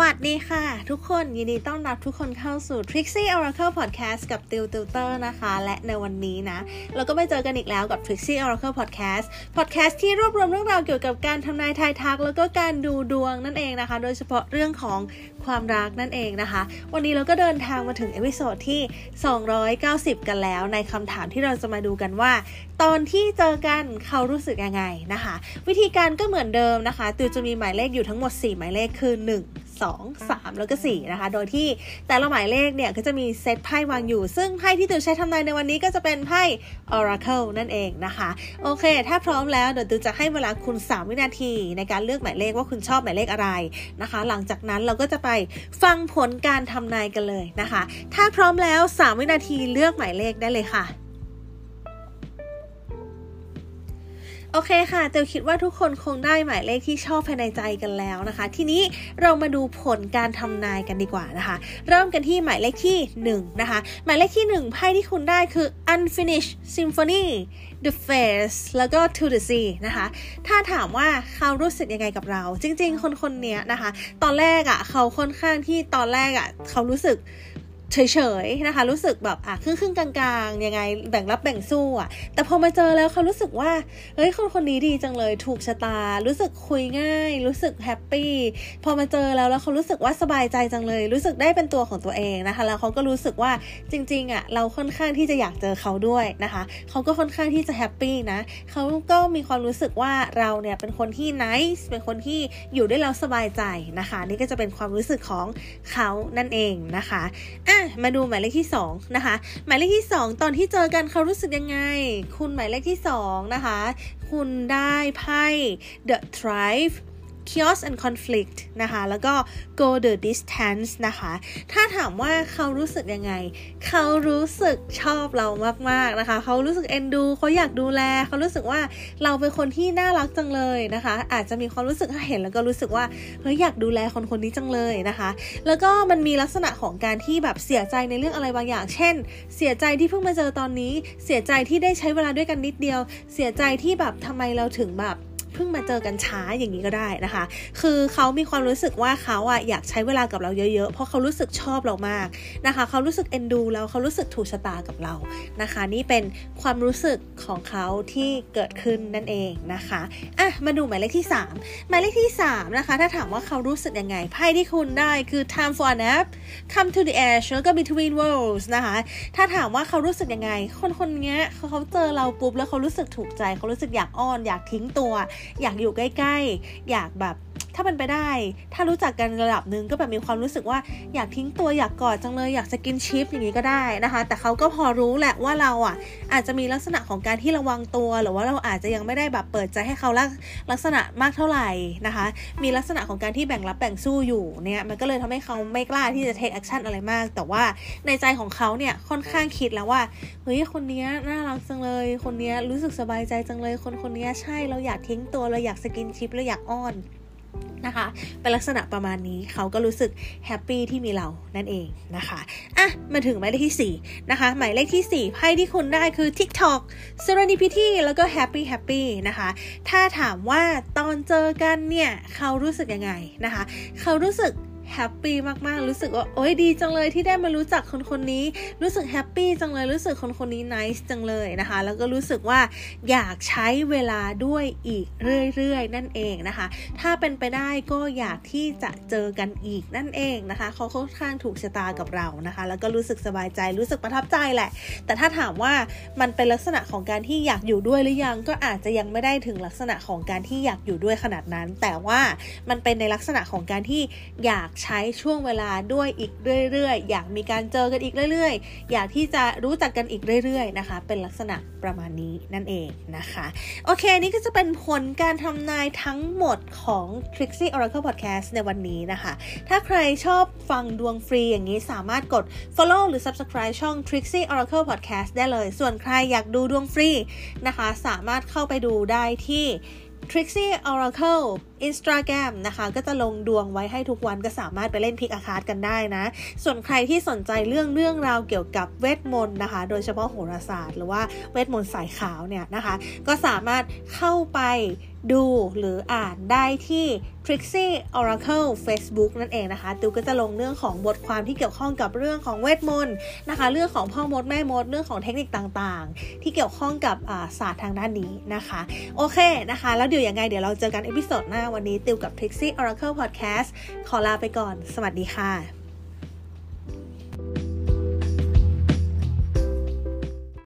วัสดีค่ะ ทุกคนยินดีต้อนรับทุกคนเข้าสู่ Trixie Oracle Podcast กับติวติวเตอร์นะคะ และในวันนี้นะ เราก็ไปเจอกันอีกแล้วกับ Trixie Oracle Podcast Podcast ที่รวบรวมเรื่องราวเกี่ยวกับการทำนายทายทัก แล้วก็การดูดวงนั่นเองนะคะ โดยเฉพาะเรื่องของความรักนั่นเองนะคะ วันนี้เราก็เดินทางมาถึง episode ที่ 290 กันแล้ว ในคำถามที่เราจะมาดูกันว่า ตอนที่เจอกันเขารู้สึกยังไงนะคะ วิธีการก็เหมือนเดิมนะคะติวจะมีหมายเลขอยู่ทั้งหมด 4 หมายเลขคือ 1 2 3 แล้วก็ 4 นะคะ โดยที่แต่ละหมายเลขเนี่ย ก็จะมีเซตไพ่วางอยู่ ซึ่งไพ่ที่ติวใช้ทำนายในวันนี้ก็จะเป็นไพ่ Oracle นั่นเองนะคะ โอเค ถ้าพร้อมแล้วเดี๋ยวติวจะให้เวลาคุณ 3 วินาทีในการเลือกหมายเลขว่าคุณชอบหมายเลขอะไรนะคะ หลังจากนั้นเราก็จะไปฟังผลการทำนายกันเลยนะคะ ถ้าพร้อมแล้ว 3 วินาทีเลือกหมายเลขได้เลยค่ะ โอเคค่ะเตวคิดว่าทุกคนคงได้หมายเลขที่ชอบภายในใจกันแล้วนะคะ ทีนี้เรามาดูผลการทำนายกันดีกว่านะคะ เริ่มกันที่หมายเลขที่1นะคะ หมายเลขที่1ไพ่ที่คุณได้คือ unfinished symphony the face แล้วก็ to the sea นะคะ ถ้าถามว่าเขารู้สึกยังไงกับเรา จริง ๆ คนคนนี้นะคะ ตอนแรกอะ่ะเขาค่อนข้างที่ตอนแรกอะ่ะเขารู้สึก เฉยๆนะคะ รู้สึกแบบอะครึ่งครึ่งกลางๆยังไงแบ่งรับแบ่งสู้อะแต่พอมาเจอแล้วเขารู้สึกว่าเฮ้ยคนคนนี้ดีจังเลยถูกชะตา รู้สึกคุยง่าย รู้สึกแฮปปี้พอมาเจอแล้วแล้วเขารู้สึกว่าสบายใจจังเลย รู้สึกได้เป็นตัวของตัวเองนะคะ แล้วเขาก็รู้สึกว่าจริงๆอะเราค่อนข้างที่จะอยากเจอเขาด้วยนะคะเขาก็ค่อนข้างที่จะแฮปปี้นะเขาก็มีความรู้สึกว่าเราเนี่ยเป็นคนที่นิสเป็นคนที่อยู่ได้แล้วสบายใจนะคะ นี่ก็จะเป็นความรู้สึกของเขานั่นเองนะคะอะมาดูหมายเลขที่2นะคะ หมายเลขที่ 2 ตอนที่เจอกันเขารู้สึกยังไง คุณหมายเลขที่2นะคะ คุณได้ไพ่ The Thrive chaos and conflict นะคะ แล้วก็ go the distance นะคะ ถ้าถามว่าเขารู้สึกยังไง เขารู้สึกชอบเรามาก ๆ นะคะ เขารู้สึกเอ็นดูเขาอยากดูแล เขารู้สึกว่าเราเป็นคนที่น่ารักจังเลยนะคะ อาจจะมีความรู้สึกเห็นแล้วก็รู้สึกว่าเฮ้ยอยากดูแลคนคนนี้จังเลยนะคะ แล้วก็มันมีลักษณะของการที่แบบเสียใจในเรื่องอะไรบางอย่าง เช่น เสียใจที่เพิ่งมาเจอตอนนี้ เสียใจที่ได้ใช้เวลาด้วยกันนิดเดียว เสียใจที่แบบทำไมเราถึงแบบ เพิ่งมาเจอกันช้าอย่างนี้ก็ได้นะคะ คือเขามีความรู้สึกว่าเขาอะอยากใช้เวลากับเราเยอะๆ เพราะเขารู้สึกชอบเรามากนะคะ เขารู้สึกเอ็นดูแล้วเขารู้สึกถูกชะตากับเรานะคะ นี่เป็นความรู้สึกของเขาที่เกิดขึ้นนั่นเองนะคะอะมาดูหมายเลขที่ 3 หมายเลขที่3นะคะถ้าถามว่าเขารู้สึกยังไงไพ่ที่คุณได้คือ time for a nap come to the edge แล้วก็ between worlds นะคะถ้าถามว่าเขารู้สึกยังไง คนคนนี้เขาเจอเราปุ๊บแล้วเขารู้สึกถูกใจเขารู้สึกอยากอ้อนอยากทิ้งตัวอยากอยู่ใกล้ ๆ อยากแบบ ถ้าเป็นไปได้ ถ้ารู้จักกันระดับหนึ่งก็แบบมีความรู้สึกว่าอยากทิ้งตัวอยากกอดจังเลยอยากจะกินชิปอย่างนี้ก็ได้นะคะ แต่เขาก็พอรู้แหละว่าเราอะ อาจจะมีลักษณะของการที่ระวังตัว หรือว่าเราอาจจะยังไม่ได้แบบเปิดใจให้เขาลักลักษณะมากเท่าไหร่นะคะ มีลักษณะของการที่แบ่งรับแบ่งสู้อยู่เนี่ยมันก็เลยทำให้เขาไม่กล้าที่จะ take action อะไรมาก แต่ว่าในใจของเขาเนี่ยค่อนข้างคิดแล้วว่าเฮ้ยคนนี้น่ารักจังเลย คนนี้รู้สึกสบายใจจังเลย คนคนนี้ใช่เราอยากทิ้งตัวเราอยาก skinship เราอยากอ้อน นะคะ เป็นลักษณะประมาณนี้เขาก็รู้สึก happy ที่มีเรานั่นเองนะคะอะมาถึงหมายเลขที่ 4 นะคะ หมายเลขที่ 4ไพ่ที่คุณได้คือ TikTok Serenity แล้วก็ Happy Happy นะคะ ถ้าถามว่าตอนเจอกันเนี่ย เขารู้สึกยังไงนะคะ เขารู้สึก happy มากๆ รู้สึกว่าโอ้ยดีจังเลยที่ได้มารู้จักคนคนนี้ รู้สึก happy จังเลย รู้สึกคนคนนี้ nice จังเลยนะคะ แล้วก็รู้สึกว่าอยากใช้เวลาด้วยอีกเรื่อยๆ นั่นเองนะคะ ถ้าเป็นไปได้ก็อยากที่จะเจอกันอีกนั่นเองนะคะ เขาค่อนข้างถูกชะตากับเรานะคะ แล้วก็รู้สึกสบายใจ รู้สึกประทับใจแหละ แต่ถ้าถามว่ามันเป็นลักษณะของการที่อยากอยู่ด้วยหรือยังก็อาจจะยังไม่ได้ถึงลักษณะของการที่อยากอยู่ด้วยขนาดนั้น แต่ว่ามันเป็นในลักษณะของการที่อยากใช้ช่วงเวลาด้วยอีกเรื่อยๆ อยากมีการเจอกันอีกเรื่อยๆ อยากที่จะรู้จักกันอีกเรื่อยๆนะคะ เป็นลักษณะประมาณนี้นั่นเองนะคะ โอเค นี่ก็จะเป็นผลการทำนายทั้งหมดของ Trixie Oracle Podcast ในวันนี้นะคะ ถ้าใครชอบฟังดวงฟรีอย่างนี้สามารถกด follow หรือ subscribe ช่อง Trixie Oracle Podcast ได้เลย ส่วนใครอยากดูดวงฟรีนะคะ สามารถเข้าไปดูได้ที่ Trixie Oracle Instagram นะคะ ก็จะลงดวงไว้ให้ทุกวันก็สามารถไปเล่นพิกอาคาร์ดกันได้นะ ส่วนใครที่สนใจเรื่องเรื่องราวเกี่ยวกับเวทมนต์นะคะ โดยเฉพาะโหราศาสตร์ หรือว่าเวทมนต์สายขาวเนี่ยนะคะ ก็สามารถเข้าไป ดูหรืออ่านได้ที่ Trixie Oracle Facebook นั่นเองนะคะติวก็จะลงเรื่องของบทความที่เกี่ยวข้องกับเรื่องของเวทมนต์นะคะ เรื่องของพ่อมดแม่มด เรื่องของเทคนิคต่างๆ ที่เกี่ยวข้องกับศาสตร์ทางด้านนี้นะคะ โอเคนะคะ แล้วเดี๋ยวยังไงเดี๋ยวเราเจอกัน episode หน้าวันนี้ติวกับ Trixie Oracle Podcast ขอลาไปก่อน สวัสดีค่ะ